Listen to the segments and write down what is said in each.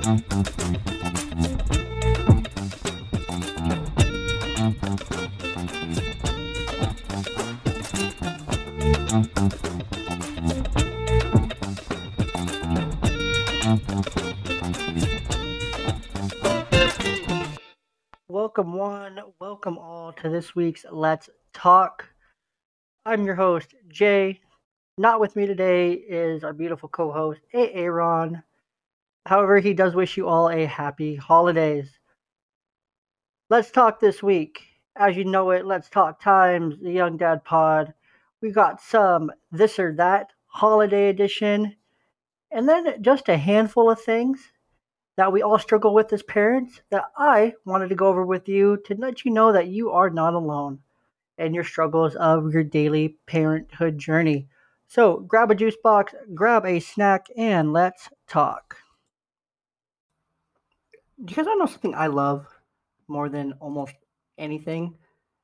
Welcome, one, welcome all to this week's Let's Talk. I'm your host, Jey. Not with me today is our beautiful co host, Aaron. However, he does wish you all a happy holidays. Let's talk this week. As you know it, let's talk times, the Young Dad Pod. We got some this or that holiday edition, and then just a handful of things that we all struggle with as parents that I wanted to go over with you to let you know that you are not alone in your struggles of your daily parenthood journey. So grab a juice box, grab a snack, and let's talk. Do you guys know something I love more than almost anything?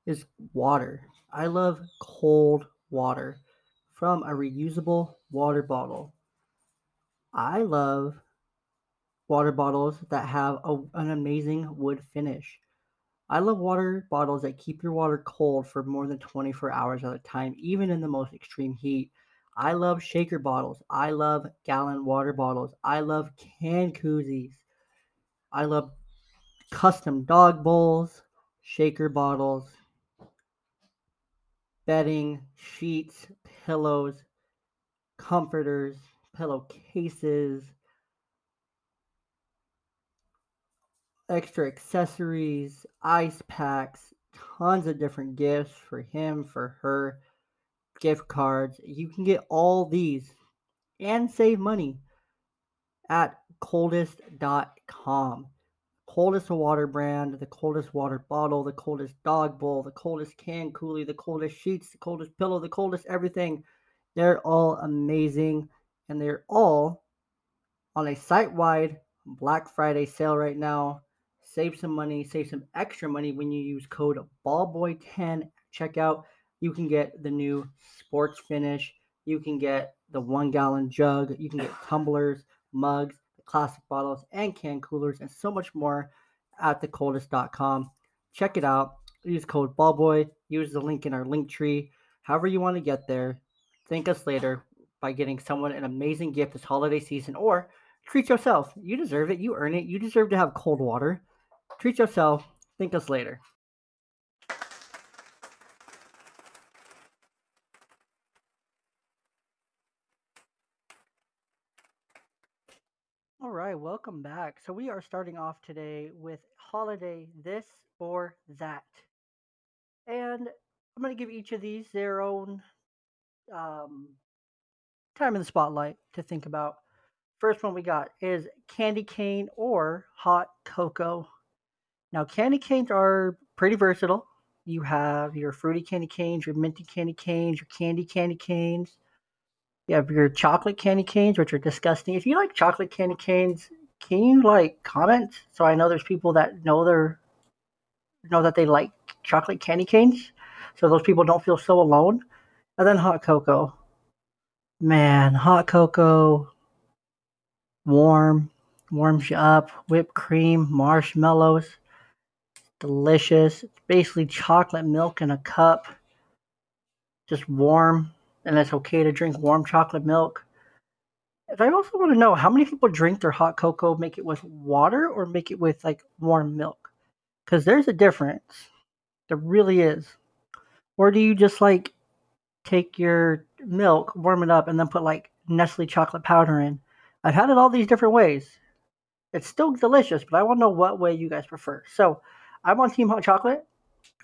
Is water. I love cold water from a reusable water bottle. I love water bottles that have a, an amazing wood finish. I love water bottles that keep your water cold for more than 24 hours at a time, even in the most extreme heat. I love shaker bottles. I love gallon water bottles. I love can koozies. I love custom dog bowls, shaker bottles, bedding, sheets, pillows, comforters, pillowcases, extra accessories, ice packs, tons of different gifts for him, for her, gift cards. You can get all these and save money at coldest.com. Coldest water brand, the coldest water bottle, the coldest dog bowl, the coldest can coolie, the coldest sheets, the coldest pillow, the coldest everything. They're all amazing and they're all on a site wide Black Friday sale right now. Save some money, save some extra money when you use code BALLBOY10 checkout. You can get the new sports finish. You can get the one gallon jug. You can get tumblers, mugs, classic bottles, and can coolers, and so much more at thecoldest.com. Check it out. Use code BALLBOY. Use the link in our link tree. However, you want to get there. Thank us later by getting someone an amazing gift this holiday season or treat yourself. You deserve it. You earn it. You deserve to have cold water. Treat yourself. Thank us later. All right, welcome back. So we are starting off today with holiday this or that. And I'm going to give each of these their own um, time in the spotlight to think about. First one we got is candy cane or hot cocoa. Now, candy canes are pretty versatile. You have your fruity candy canes, your minty candy canes, your candy candy canes. You have your chocolate candy canes, which are disgusting. If you like chocolate candy canes, can you like comment so I know there's people that know their know that they like chocolate candy canes, so those people don't feel so alone. And then hot cocoa. Man, hot cocoa, warm, warms you up. Whipped cream, marshmallows, delicious. It's basically chocolate milk in a cup, just warm, and it's okay to drink warm chocolate milk. And I also want to know how many people drink their hot cocoa, make it with water or make it with like warm milk? Because there's a difference. There really is. Or do you just like take your milk, warm it up, and then put like Nestle chocolate powder in. I've had it all these different ways. It's still delicious, but I want to know what way you guys prefer. So I'm on Team Hot Chocolate.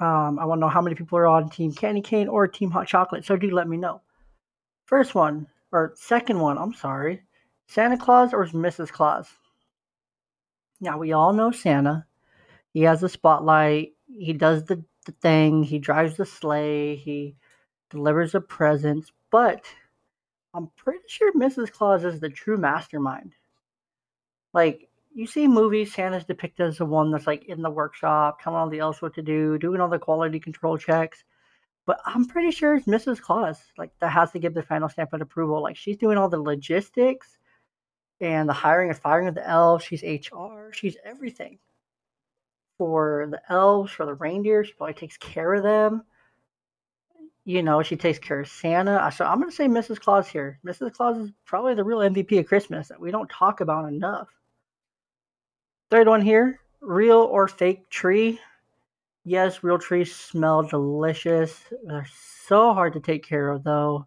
Um, I want to know how many people are on Team Candy Cane or Team Hot Chocolate. So do let me know. First one, or second one, I'm sorry. Santa Claus or Mrs. Claus? Now, we all know Santa. He has the spotlight. He does the, the thing. He drives the sleigh. He delivers the presents. but I'm pretty sure Mrs. Claus is the true mastermind. Like, you see movies, Santa's depicted as the one that's like in the workshop, telling all the elves what to do, doing all the quality control checks. But I'm pretty sure it's Mrs. Claus, like that has to give the final stamp of approval. Like she's doing all the logistics. and the hiring and firing of the elves. She's HR. She's everything for the elves, for the reindeer. She probably takes care of them. You know, she takes care of Santa. So I'm going to say Mrs. Claus here. Mrs. Claus is probably the real MVP of Christmas that we don't talk about enough. Third one here real or fake tree. Yes, real trees smell delicious. They're so hard to take care of, though,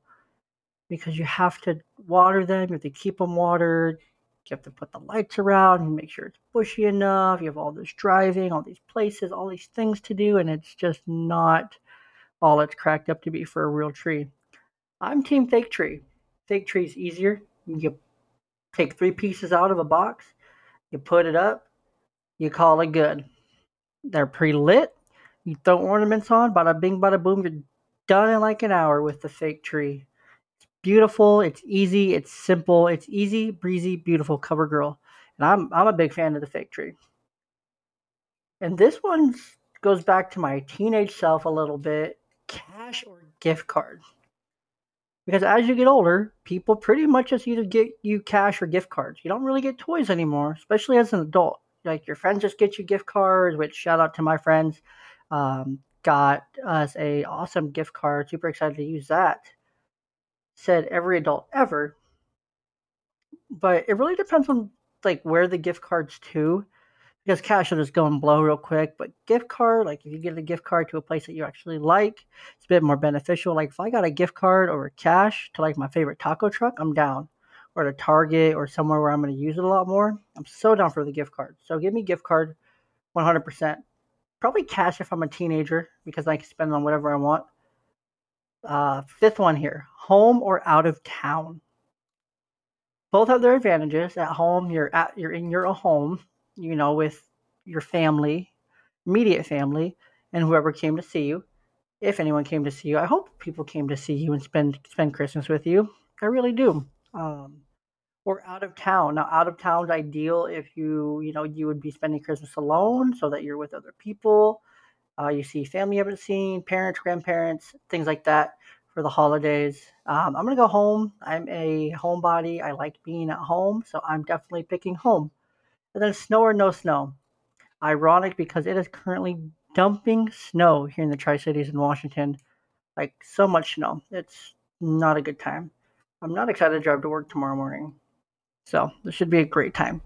because you have to water them, you have to keep them watered, you have to put the lights around and make sure it's bushy enough. You have all this driving, all these places, all these things to do, and it's just not all it's cracked up to be for a real tree. I'm team fake tree. Fake tree is easier. You take three pieces out of a box, you put it up, you call it good. They're pre lit. You throw ornaments on, bada bing, bada boom. You're done in like an hour with the fake tree It's beautiful, it's easy, it's simple, it's easy, breezy, beautiful cover girl. And I'm I'm a big fan of the fake tree. And this one goes back to my teenage self a little bit, cash or gift card. Because as you get older, people pretty much just either get you cash or gift cards. You don't really get toys anymore, especially as an adult. Like your friends just get you gift cards, which shout out to my friends. Um, got us a awesome gift card. Super excited to use that said every adult ever. But it really depends on like where the gift card's to. Because cash will just go and blow real quick. But gift card, like if you get a gift card to a place that you actually like, it's a bit more beneficial. Like if I got a gift card or cash to like my favorite taco truck, I'm down. Or to Target or somewhere where I'm going to use it a lot more. I'm so down for the gift card. So give me gift card 100%. Probably cash if I'm a teenager because I can spend on whatever I want. Uh, fifth one here home or out of town. Both have their advantages. At home, you're at you're in your home, you know, with your family, immediate family, and whoever came to see you. If anyone came to see you, I hope people came to see you and spend spend Christmas with you. I really do. Um, or out of town. Now, out of town is ideal if you you know you would be spending Christmas alone, so that you're with other people. Uh, you see family you haven't seen, parents, grandparents, things like that for the holidays. Um, I'm gonna go home. I'm a homebody. I like being at home, so I'm definitely picking home. And then snow or no snow. Ironic because it is currently dumping snow here in the Tri Cities in Washington. Like so much snow. It's not a good time. I'm not excited to drive to work tomorrow morning. So this should be a great time.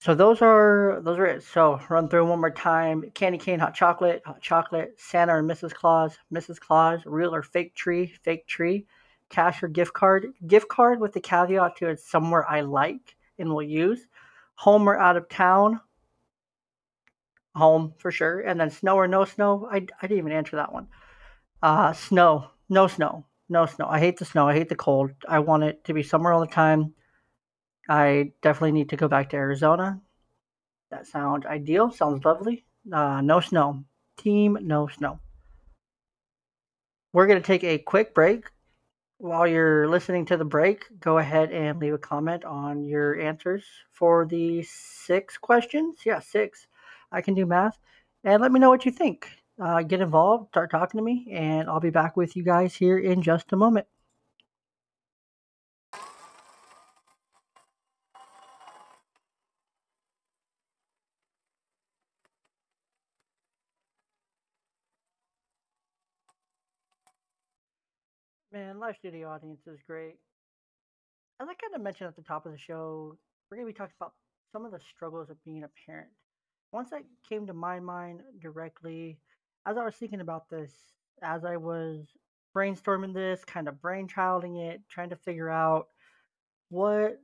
So those are those are it. So run through one more time: candy cane, hot chocolate, hot chocolate, Santa and Mrs. Claus, Mrs. Claus, real or fake tree, fake tree, cash or gift card, gift card with the caveat to it's somewhere I like and will use, home or out of town, home for sure, and then snow or no snow. I I didn't even answer that one. Uh, snow, no snow, no snow. I hate the snow. I hate the cold. I want it to be summer all the time. I definitely need to go back to Arizona. That sounds ideal. Sounds lovely. Uh, no snow. Team, no snow. We're going to take a quick break. While you're listening to the break, go ahead and leave a comment on your answers for the six questions. Yeah, six. I can do math. And let me know what you think. Uh, get involved, start talking to me, and I'll be back with you guys here in just a moment. Man, live studio audience is great. As I kind of mentioned at the top of the show, we're going to be talking about some of the struggles of being a parent. Once that came to my mind directly, as I was thinking about this, as I was brainstorming this, kind of brainchilding it, trying to figure out what,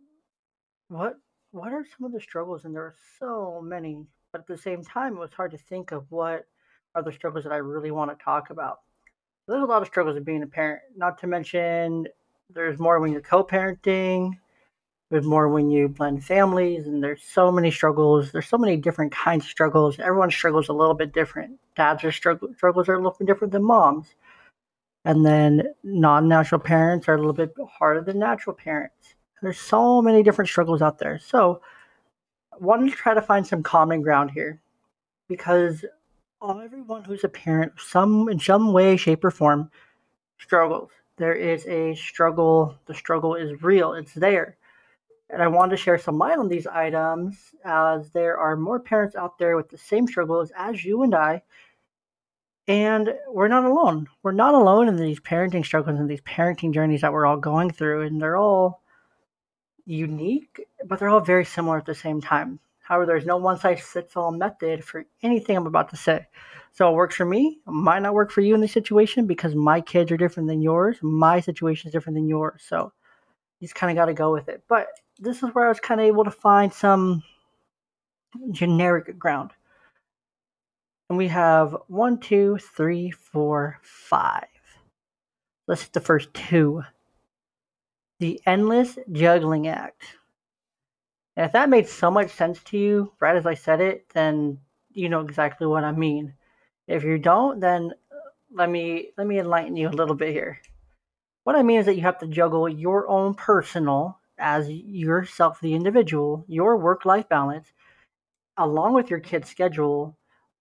what, what are some of the struggles, and there are so many. But at the same time, it was hard to think of what are the struggles that I really want to talk about there's a lot of struggles of being a parent. Not to mention, there's more when you're co-parenting. There's more when you blend families, and there's so many struggles. There's so many different kinds of struggles. Everyone struggles a little bit different. Dads are struggle, struggles are a little bit different than moms, and then non-natural parents are a little bit harder than natural parents. There's so many different struggles out there. So, I wanted to try to find some common ground here, because everyone who's a parent, some in some way, shape, or form, struggles. there is a struggle. The struggle is real, it's there. And I wanted to share some light on these items as there are more parents out there with the same struggles as you and I. And we're not alone. We're not alone in these parenting struggles and these parenting journeys that we're all going through. And they're all unique, but they're all very similar at the same time. However, there's no one size fits all method for anything I'm about to say. So it works for me, might not work for you in this situation because my kids are different than yours. My situation is different than yours. So you just kind of got to go with it. But this is where I was kind of able to find some generic ground. And we have one, two, three, four, five. Let's hit the first two. The Endless Juggling Act. And if that made so much sense to you right as I said it, then you know exactly what I mean. If you don't, then uh, let me let me enlighten you a little bit here. What I mean is that you have to juggle your own personal as yourself the individual, your work-life balance along with your kid's schedule,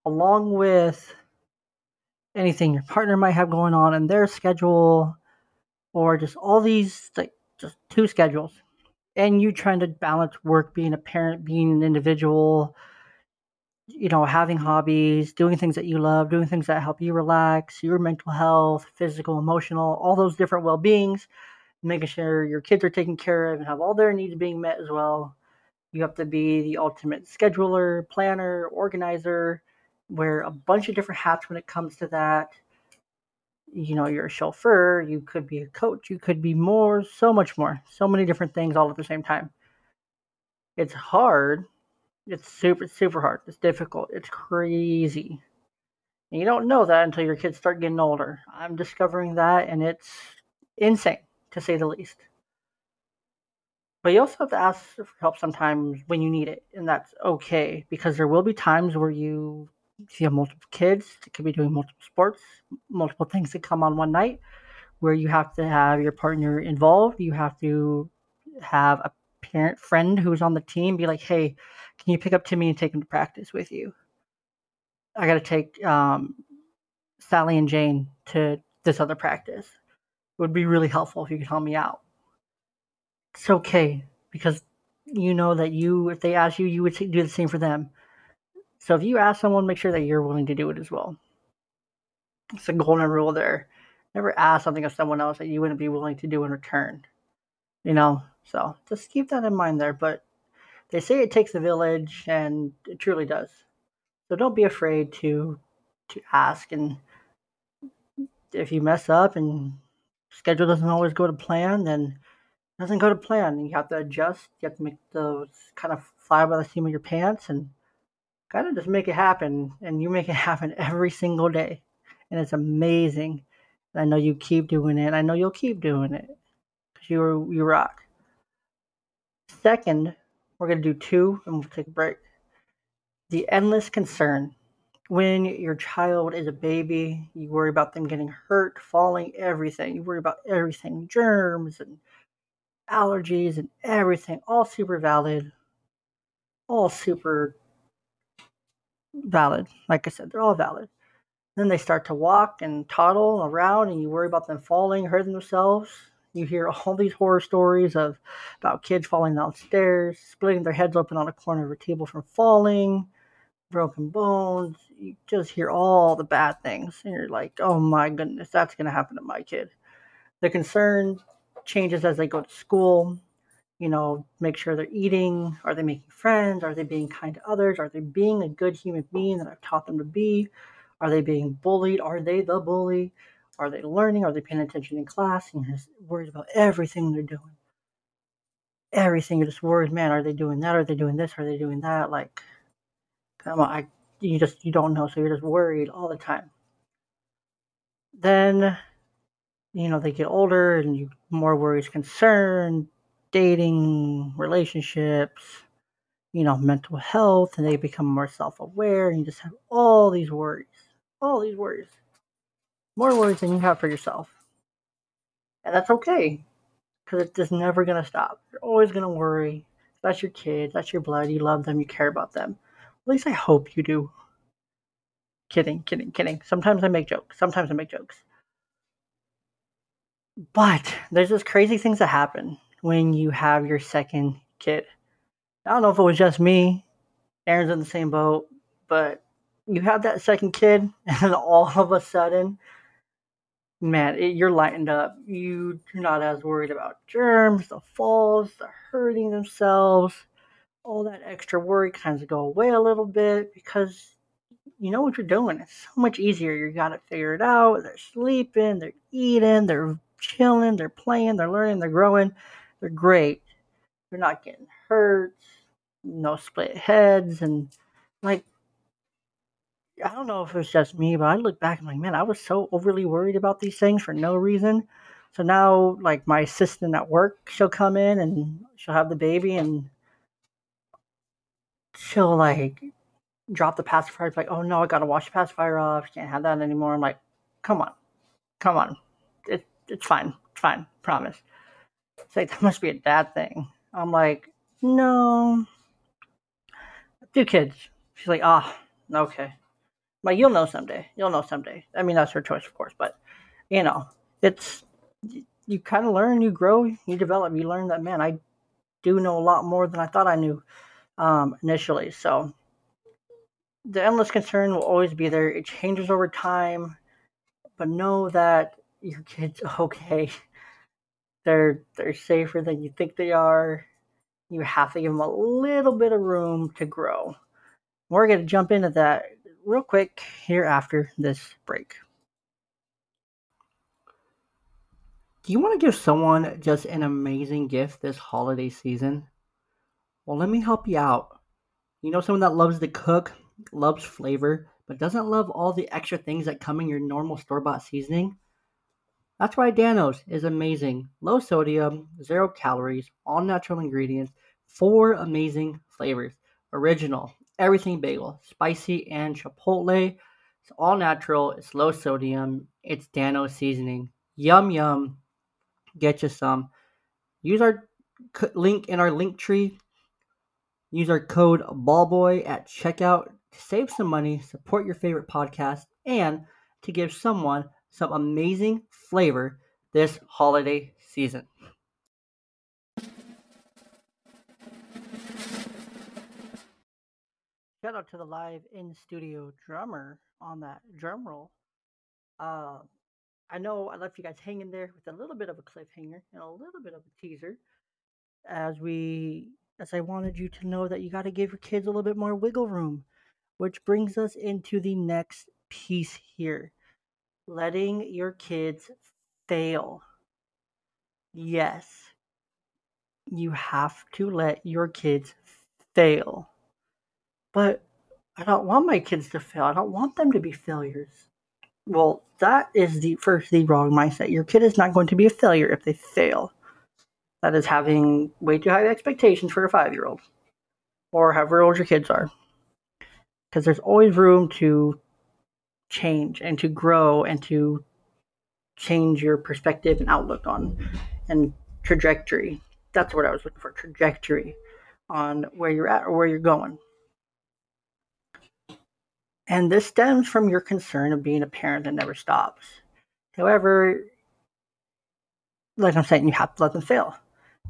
along with anything your partner might have going on in their schedule or just all these like just two schedules and you trying to balance work being a parent being an individual you know, having hobbies, doing things that you love, doing things that help you relax, your mental health, physical, emotional, all those different well beings, making sure your kids are taken care of and have all their needs being met as well. You have to be the ultimate scheduler, planner, organizer, wear a bunch of different hats when it comes to that. You know, you're a chauffeur, you could be a coach, you could be more, so much more, so many different things all at the same time. It's hard it's super, super hard. It's difficult. It's crazy. And you don't know that until your kids start getting older. I'm discovering that, and it's insane, to say the least. But you also have to ask for help sometimes when you need it, and that's okay because there will be times where you, if you have multiple kids, that could be doing multiple sports, multiple things that come on one night, where you have to have your partner involved. You have to have a parent friend who's on the team be like, hey, can you pick up Timmy and take him to practice with you? I got to take um, Sally and Jane to this other practice. Would be really helpful if you could help me out. It's okay because you know that you, if they ask you, you would do the same for them. So if you ask someone, make sure that you're willing to do it as well. It's a golden rule there. Never ask something of someone else that you wouldn't be willing to do in return. You know, so just keep that in mind there. But they say it takes a village, and it truly does. So don't be afraid to to ask. And if you mess up and schedule doesn't always go to plan, it doesn't go to plan. You have to adjust. You have to make those kind of fly by the seam of your pants and kind of just make it happen. And you make it happen every single day, and it's amazing. And I know you keep doing it. I know you'll keep doing it because you you rock. Second, we're going to do two and we'll take a break. The endless concern. When your child is a baby, you worry about them getting hurt, falling, everything. You worry about everything germs and allergies and everything. All super valid. All super valid. Like I said, they're all valid. Then they start to walk and toddle around, and you worry about them falling, hurting themselves. You hear all these horror stories of about kids falling downstairs, splitting their heads open on a corner of a table from falling, broken bones. You just hear all the bad things, and you're like, "Oh my goodness, that's going to happen to my kid." The concern changes as they go to school. You know, make sure they're eating. Are they making friends? Are they being kind to others? Are they being a good human being that I've taught them to be? Are they being bullied? Are they the bully? Are they learning? Are they paying attention in class? And you're worried about everything they're doing. Everything. You're just worried, man, are they doing that? Are they doing this? Are they doing that? Like, I, you just, you don't know. So you're just worried all the time. Then, you know, they get older and you more worries, concern, dating, relationships, you know, mental health, and they become more self aware, and you just have all these worries. All these worries more worries than you have for yourself. And that's okay because it's just never going to stop. You're always going to worry. That's your kids, that's your blood. You love them, you care about them. At least I hope you do. Kidding, kidding, kidding. Sometimes I make jokes. Sometimes I make jokes. But there's just crazy things that happen when you have your second kid. I don't know if it was just me, Aaron's in the same boat, but you have that second kid, and all of a sudden, man, it, you're lightened up. You, you're not as worried about germs, the falls, the hurting themselves. All that extra worry kind of go away a little bit because you know what you're doing. It's so much easier. You got it figured out. They're sleeping, they're eating, they're chilling, they're playing, they're learning, they're growing. They're great. They're not getting hurt. No split heads and like I don't know if it's just me, but I look back and I'm like, man, I was so overly worried about these things for no reason. So now, like my assistant at work, she'll come in and she'll have the baby, and she'll like drop the pacifier. It's like, oh no, I gotta wash the pacifier off. Can't have that anymore. I'm like, come on, come on, it, it's fine, it's fine, promise. It's like that must be a dad thing. I'm like, no, two kids. She's like, ah, oh, okay. Like you'll know someday. You'll know someday. I mean, that's her choice, of course, but you know, it's you kind of learn, you grow, you develop. You learn that man, I do know a lot more than I thought I knew um, initially. So the endless concern will always be there. It changes over time, but know that your kids okay. They're they're safer than you think they are. You have to give them a little bit of room to grow. We're to jump into that real quick here after this break. Do you want to give someone just an amazing gift this holiday season? Well, let me help you out. You know, someone that loves to cook, loves flavor, but doesn't love all the extra things that come in your normal store bought seasoning? That's why Dan-O's is amazing. Low sodium, zero calories, all natural ingredients, four amazing flavors original, everything bagel, spicy and chipotle. It's all natural, it's low sodium, it's Dan-O seasoning. Yum yum. Get you some. Use our link in our link tree. Use our code BALLBOY at checkout to save some money, support your favorite podcast, and to give someone some amazing flavor this holiday season. Shout out to the live in studio drummer on that drum roll. Uh, I know I left you guys hanging there with a little bit of a cliffhanger and a little bit of a teaser as we as I wanted you to know that you got to give your kids a little bit more wiggle room, which brings us into the next piece here. Letting your kids fail. Yes. You have to let your kids fail but I don't want my kids to fail. I don't want them to be failures. Well, that is the first the wrong mindset. Your kid is not going to be a failure if they fail. That is having way too high expectations for a five year old or however old your kids are. Because there's always room to change and to grow and to change your perspective and outlook on and trajectory. That's what I was looking for trajectory on where you're at or where you're going. And this stems from your concern of being a parent that never stops. However, like I'm saying, you have to let them fail.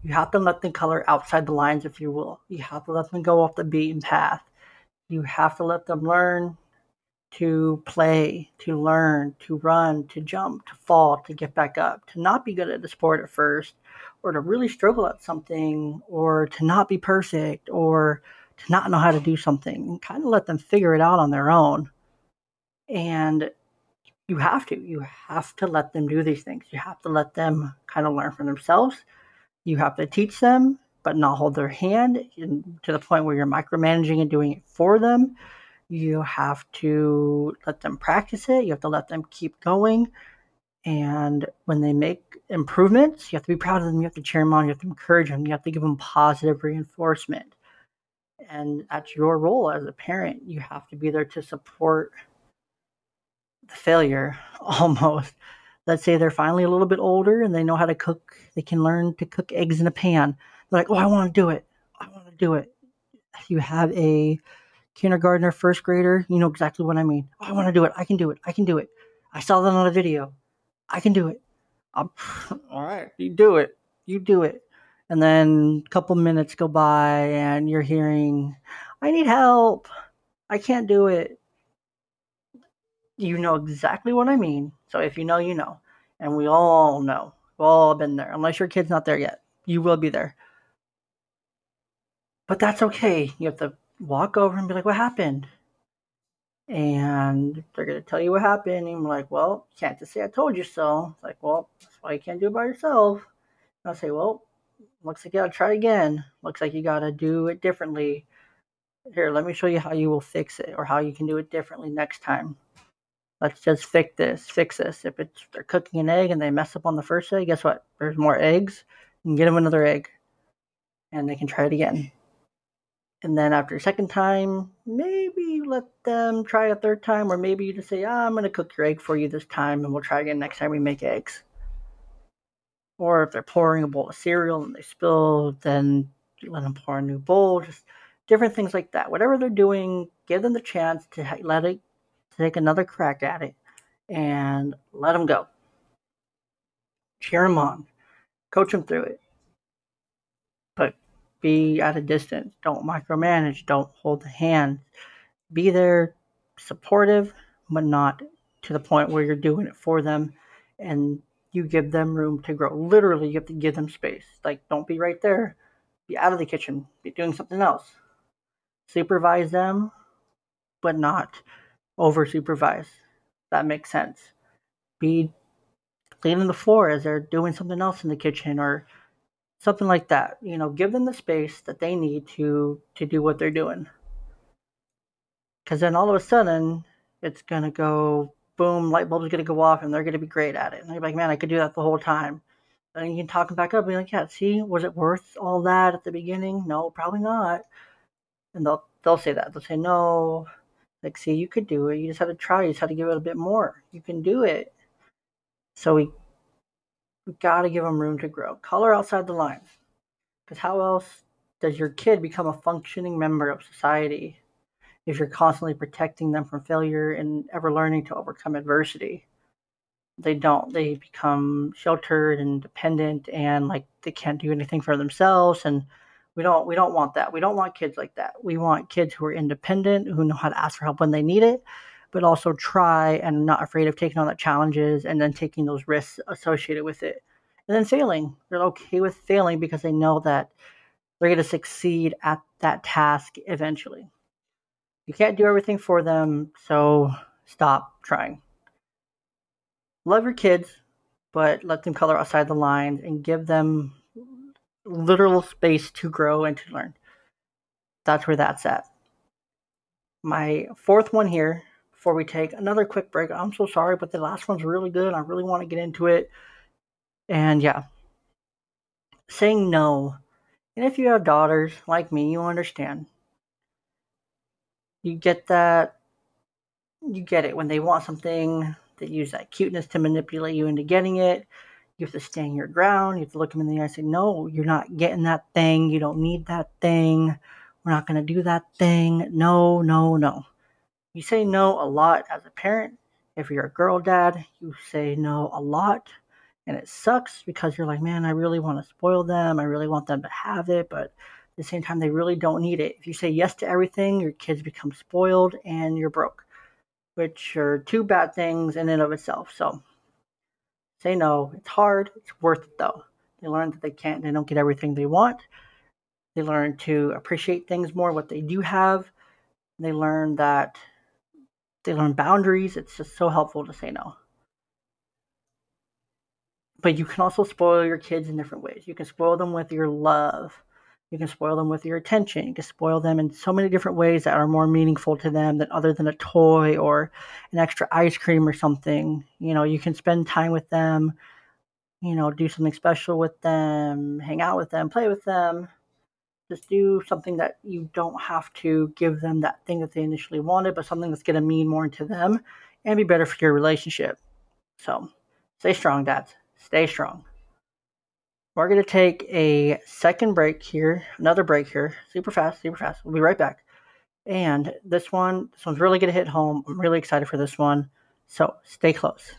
You have to let them color outside the lines, if you will. You have to let them go off the beaten path. You have to let them learn to play, to learn, to run, to jump, to fall, to get back up, to not be good at the sport at first, or to really struggle at something, or to not be perfect, or to not know how to do something and kind of let them figure it out on their own. And you have to. You have to let them do these things. You have to let them kind of learn for themselves. You have to teach them, but not hold their hand to the point where you're micromanaging and doing it for them. You have to let them practice it. You have to let them keep going. And when they make improvements, you have to be proud of them. You have to cheer them on. You have to encourage them. You have to give them positive reinforcement and that's your role as a parent. You have to be there to support the failure almost. Let's say they're finally a little bit older and they know how to cook. They can learn to cook eggs in a pan. They're like, oh, I want to do it. I want to do it. You have a kindergartner, first grader, you know exactly what I mean. Oh, I want to do it. I can do it. I can do it. I saw that on a video. I can do it. all right, you do it. You do it. And then a couple minutes go by and you're hearing, I need help. I can't do it. You know exactly what I mean. So if you know, you know. And we all know. We've all been there. Unless your kid's not there yet. You will be there. But that's okay. You have to walk over and be like, what happened? And they're going to tell you what happened. And you're like, well, can't just say I told you so. It's like, well, that's why you can't do it by yourself. And I'll say, well, looks like you got to try again. Looks like you got to do it differently. Here, let me show you how you will fix it or how you can do it differently next time. Let's just fix this, fix this. If it's they're cooking an egg and they mess up on the first egg, guess what? There's more eggs. You can get them another egg, and they can try it again. And then after a second time, maybe let them try a third time, or maybe you just say, ah, I'm going to cook your egg for you this time, and we'll try again next time we make eggs. Or if they're pouring a bowl of cereal and they spill, then let them pour a new bowl. Just different things like that. Whatever they're doing, give them the chance to let it take another crack at it, and let them go. Cheer them on, coach them through it But be at a distance. Don't micromanage. Don't hold the hand. Be there, supportive, but not to the point where you're doing it for them and you give them room to grow. Literally, you have to give them space. Like, don't be right there. Be out of the kitchen. Be doing something else. Supervise them, but not over supervise. That makes sense. Be cleaning the floor as they're doing something else in the kitchen or something like that. You know, give them the space that they need to to do what they're doing. Because then all of a sudden, it's gonna go boom, light bulb's gonna go off, and they're gonna be great at it. And they're like, man, I could do that the whole time. And you can talk them back up, and be like, yeah, see, was it worth all that at the beginning? No, probably not. And they'll they'll say that. They'll say no. Like, see, you could do it. You just had to try. You just had to give it a bit more. You can do it. So we we got to give them room to grow. Color outside the lines. Because how else does your kid become a functioning member of society if you're constantly protecting them from failure and ever learning to overcome adversity? They don't. They become sheltered and dependent and like they can't do anything for themselves and we don't we don't want that. We don't want kids like that. We want kids who are independent, who know how to ask for help when they need it, but also try and not afraid of taking on the challenges and then taking those risks associated with it. And then failing. They're okay with failing because they know that they're going to succeed at that task eventually. You can't do everything for them, so stop trying. Love your kids, but let them color outside the lines and give them literal space to grow and to learn. That's where that's at. My fourth one here before we take another quick break. I'm so sorry, but the last one's really good. I really want to get into it. And yeah, saying no. And if you have daughters like me, you understand. You get that. You get it when they want something. They use that cuteness to manipulate you into getting it. You have to stand your ground. You have to look them in the eye and say, No, you're not getting that thing. You don't need that thing. We're not going to do that thing. No, no, no. You say no a lot as a parent. If you're a girl dad, you say no a lot. And it sucks because you're like, man, I really want to spoil them. I really want them to have it. But at the same time, they really don't need it. If you say yes to everything, your kids become spoiled and you're broke, which are two bad things in and of itself. So say no. It's hard. It's worth it though. They learn that they can't, they don't get everything they want. They learn to appreciate things more, what they do have. They learn that they learn boundaries. It's just so helpful to say no. But you can also spoil your kids in different ways. You can spoil them with your love. You can spoil them with your attention. You can spoil them in so many different ways that are more meaningful to them than other than a toy or an extra ice cream or something. You know, you can spend time with them, you know, do something special with them, hang out with them, play with them just do something that you don't have to give them that thing that they initially wanted, but something that's going to mean more to them and be better for your relationship. So stay strong, dads. Stay strong. We're going to take a second break here, another break here, super fast, super fast. We'll be right back. And this one, this one's really going to hit home. I'm really excited for this one. So stay close.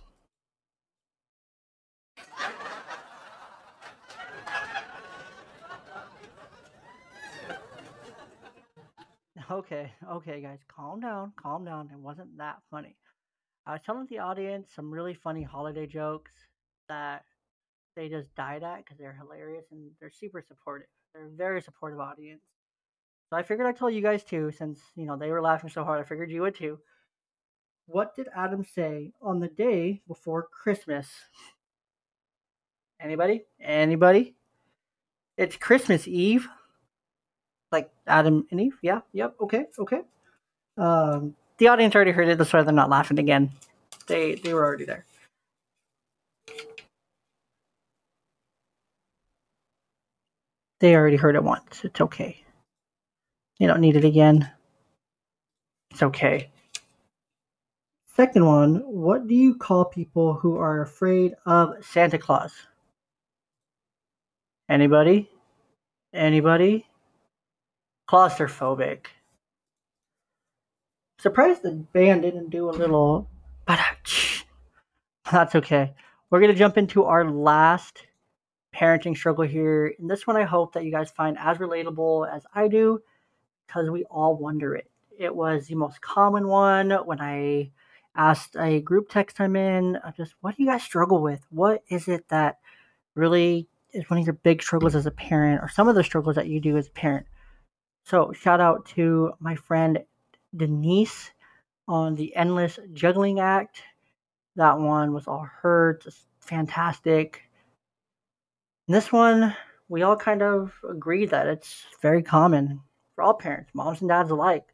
okay, okay, guys, calm down, calm down. It wasn't that funny. I was telling the audience some really funny holiday jokes that they just died at because they're hilarious and they're super supportive. They're a very supportive audience. So I figured I'd tell you guys too, since you know they were laughing so hard. I figured you would too. What did Adam say on the day before Christmas? Anybody? Anybody? It's Christmas Eve. Like Adam and Eve? Yeah, yep, okay, okay. Um, the audience already heard it, that's why they're not laughing again. They they were already there. They already heard it once. It's okay. You don't need it again. It's okay. Second one, what do you call people who are afraid of Santa Claus? Anybody? Anybody? Claustrophobic. Surprised the band didn't do a little but uh, that's okay. We're gonna jump into our last parenting struggle here. And this one I hope that you guys find as relatable as I do, because we all wonder it. It was the most common one when I asked a group text I'm in, uh, just what do you guys struggle with? What is it that really is one of your big struggles as a parent, or some of the struggles that you do as a parent? So, shout out to my friend Denise on the Endless Juggling Act. That one was all her, just fantastic. This one, we all kind of agree that it's very common for all parents, moms and dads alike.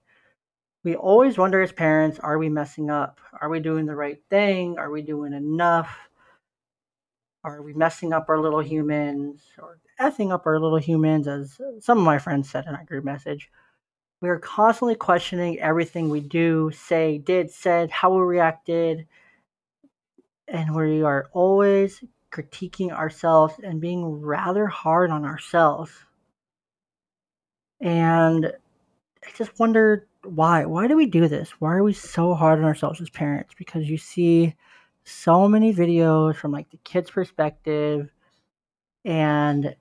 We always wonder as parents are we messing up? Are we doing the right thing? Are we doing enough? Are we messing up our little humans or effing up our little humans, as some of my friends said in our group message? We are constantly questioning everything we do, say, did, said, how we reacted, and we are always critiquing ourselves and being rather hard on ourselves. And I just wonder why. Why do we do this? Why are we so hard on ourselves as parents? Because you see so many videos from like the kid's perspective and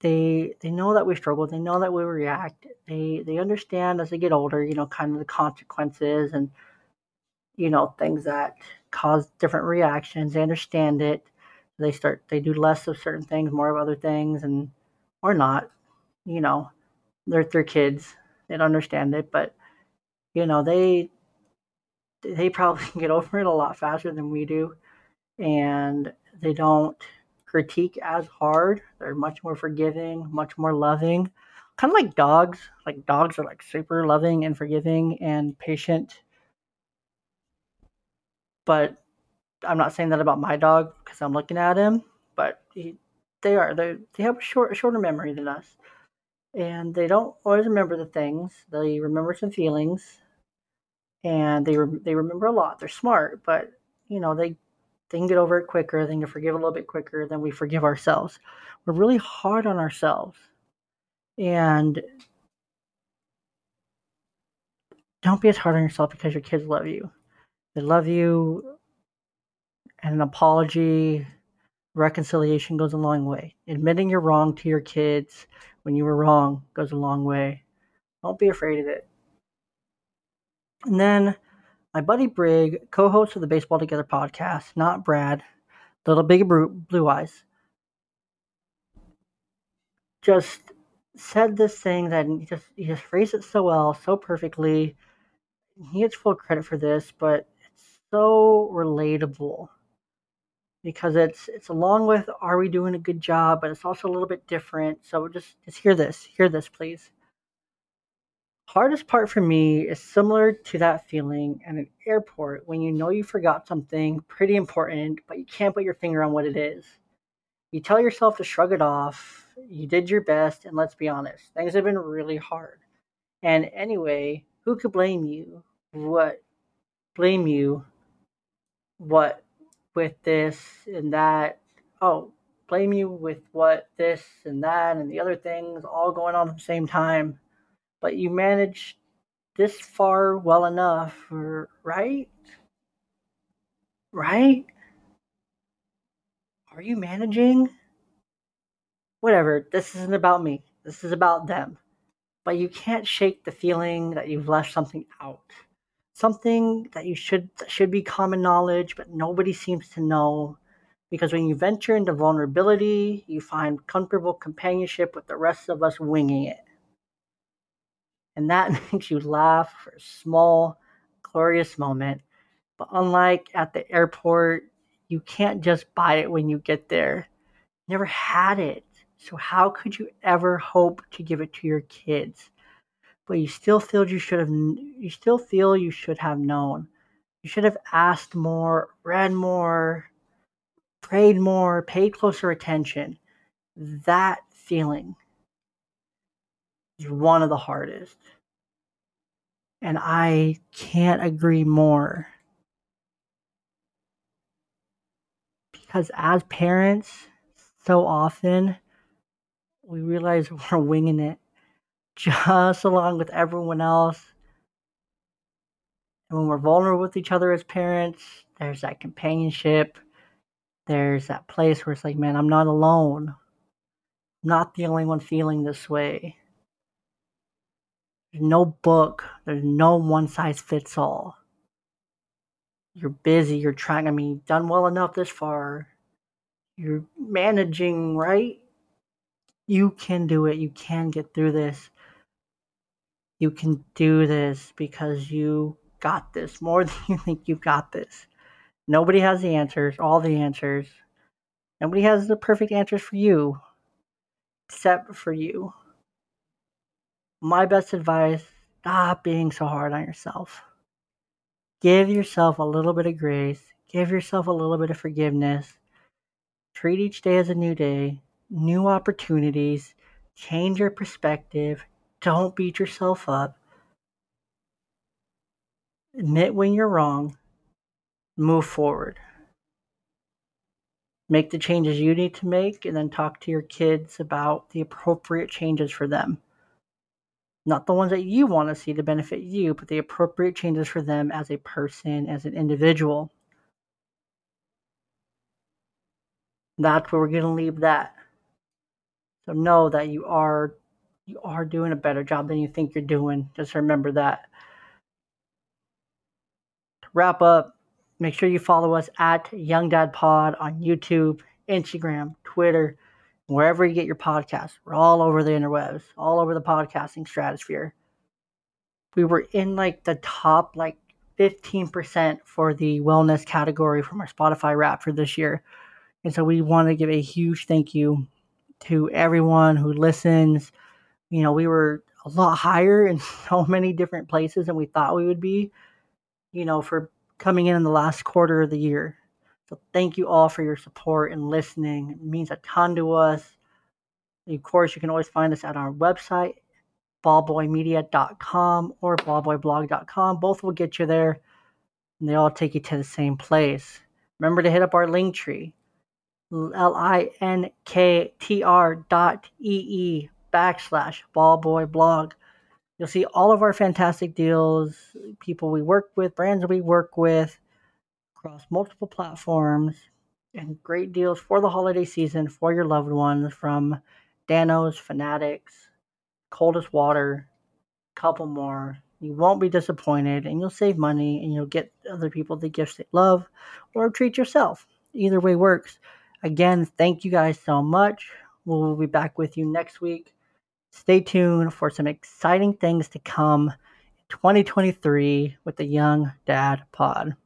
they they know that we struggle, they know that we react. They they understand as they get older, you know, kind of the consequences and you know, things that cause different reactions. They understand it they start they do less of certain things, more of other things, and or not. You know, they're they're kids. They don't understand it, but you know they they probably get over it a lot faster than we do, and they don't critique as hard. They're much more forgiving, much more loving. Kind of like dogs. Like dogs are like super loving and forgiving and patient. But I'm not saying that about my dog because I'm looking at him, but he, they are they they have a short shorter memory than us, and they don't always remember the things. They remember some feelings, and they re- they remember a lot. They're smart, but you know they they can get over it quicker. They can forgive a little bit quicker than we forgive ourselves. We're really hard on ourselves, and don't be as hard on yourself because your kids love you. They love you and an apology, reconciliation goes a long way. Admitting you're wrong to your kids when you were wrong goes a long way. Don't be afraid of it. And then my buddy Brig, co host of the Baseball Together podcast, not Brad, little big blue eyes, just said this thing that he just he just phrased it so well, so perfectly. He gets full credit for this, but it's so relatable because it's it's along with are we doing a good job, but it's also a little bit different. So just just hear this, hear this, please. Hardest part for me is similar to that feeling at an airport when you know you forgot something pretty important, but you can't put your finger on what it is. You tell yourself to shrug it off. You did your best, and let's be honest, things have been really hard. And anyway, who could blame you? What blame you? What with this and that. Oh, blame you with what this and that and the other things all going on at the same time. But you managed this far well enough, right? Right? Are you managing? Whatever. This isn't about me. This is about them. but you can't shake the feeling that you've left something out. Something that you should that should be common knowledge, but nobody seems to know. Because when you venture into vulnerability, you find comfortable companionship with the rest of us winging it. And that makes you laugh for a small, glorious moment. But unlike at the airport, you can't just buy it when you get there. Never had it. So how could you ever hope to give it to your kids? But you still feel you should have you still feel you should have known. You should have asked more, read more, prayed more, paid closer attention. That feeling is one of the hardest. And I can't agree more. Because as parents, so often we realize we're winging it just along with everyone else. And when we're vulnerable with each other as parents, there's that companionship. There's that place where it's like, man, I'm not alone. I'm not the only one feeling this way. There's no book, there's no one size fits all. You're busy, you're trying, I mean, done well enough this far. You're managing, right? You can do it. You can get through this. You can do this because you got this more than you think you've got this. Nobody has the answers, all the answers. Nobody has the perfect answers for you, except for you. My best advice stop being so hard on yourself. Give yourself a little bit of grace, give yourself a little bit of forgiveness. Treat each day as a new day new opportunities, change your perspective, don't beat yourself up, admit when you're wrong, move forward. Make the changes you need to make, and then talk to your kids about the appropriate changes for them. Not the ones that you want to see to benefit you, but the appropriate changes for them as a person, as an individual. That's where we're going to leave that. So know that you are you are doing a better job than you think you're doing. Just remember that. To wrap up, make sure you follow us at Young Dad Pod on YouTube, Instagram, Twitter, wherever you get your podcasts. We're all over the interwebs, all over the podcasting stratosphere. We were in like the top like 15% for the wellness category from our Spotify Wrap for this year. And so we want to give a huge thank you to everyone who listens. You know, we were a lot higher in so many different places than we thought we would be, you know, for coming in in the last quarter of the year. So thank you all for your support and listening. It means a ton to us. Of course, you can always find us at our website, ballboymedia.com or ballboyblog.com. Both will get you there, and they all take you to the same place. Remember to hit up our link tree. L-I-N-K-T-R dot E-E backslash ballboy blog. You'll see all of our fantastic deals, people we work with, brands we work with across multiple platforms, and great deals for the holiday season for your loved ones from Danos, Fanatics, Coldest Water, couple more. You won't be disappointed and you'll save money and you'll get other people the gifts they love or treat yourself. Either way works. Again, thank you guys so much. We'll be back with you next week. Stay tuned for some exciting things to come 2023 with the Young Dad Pod.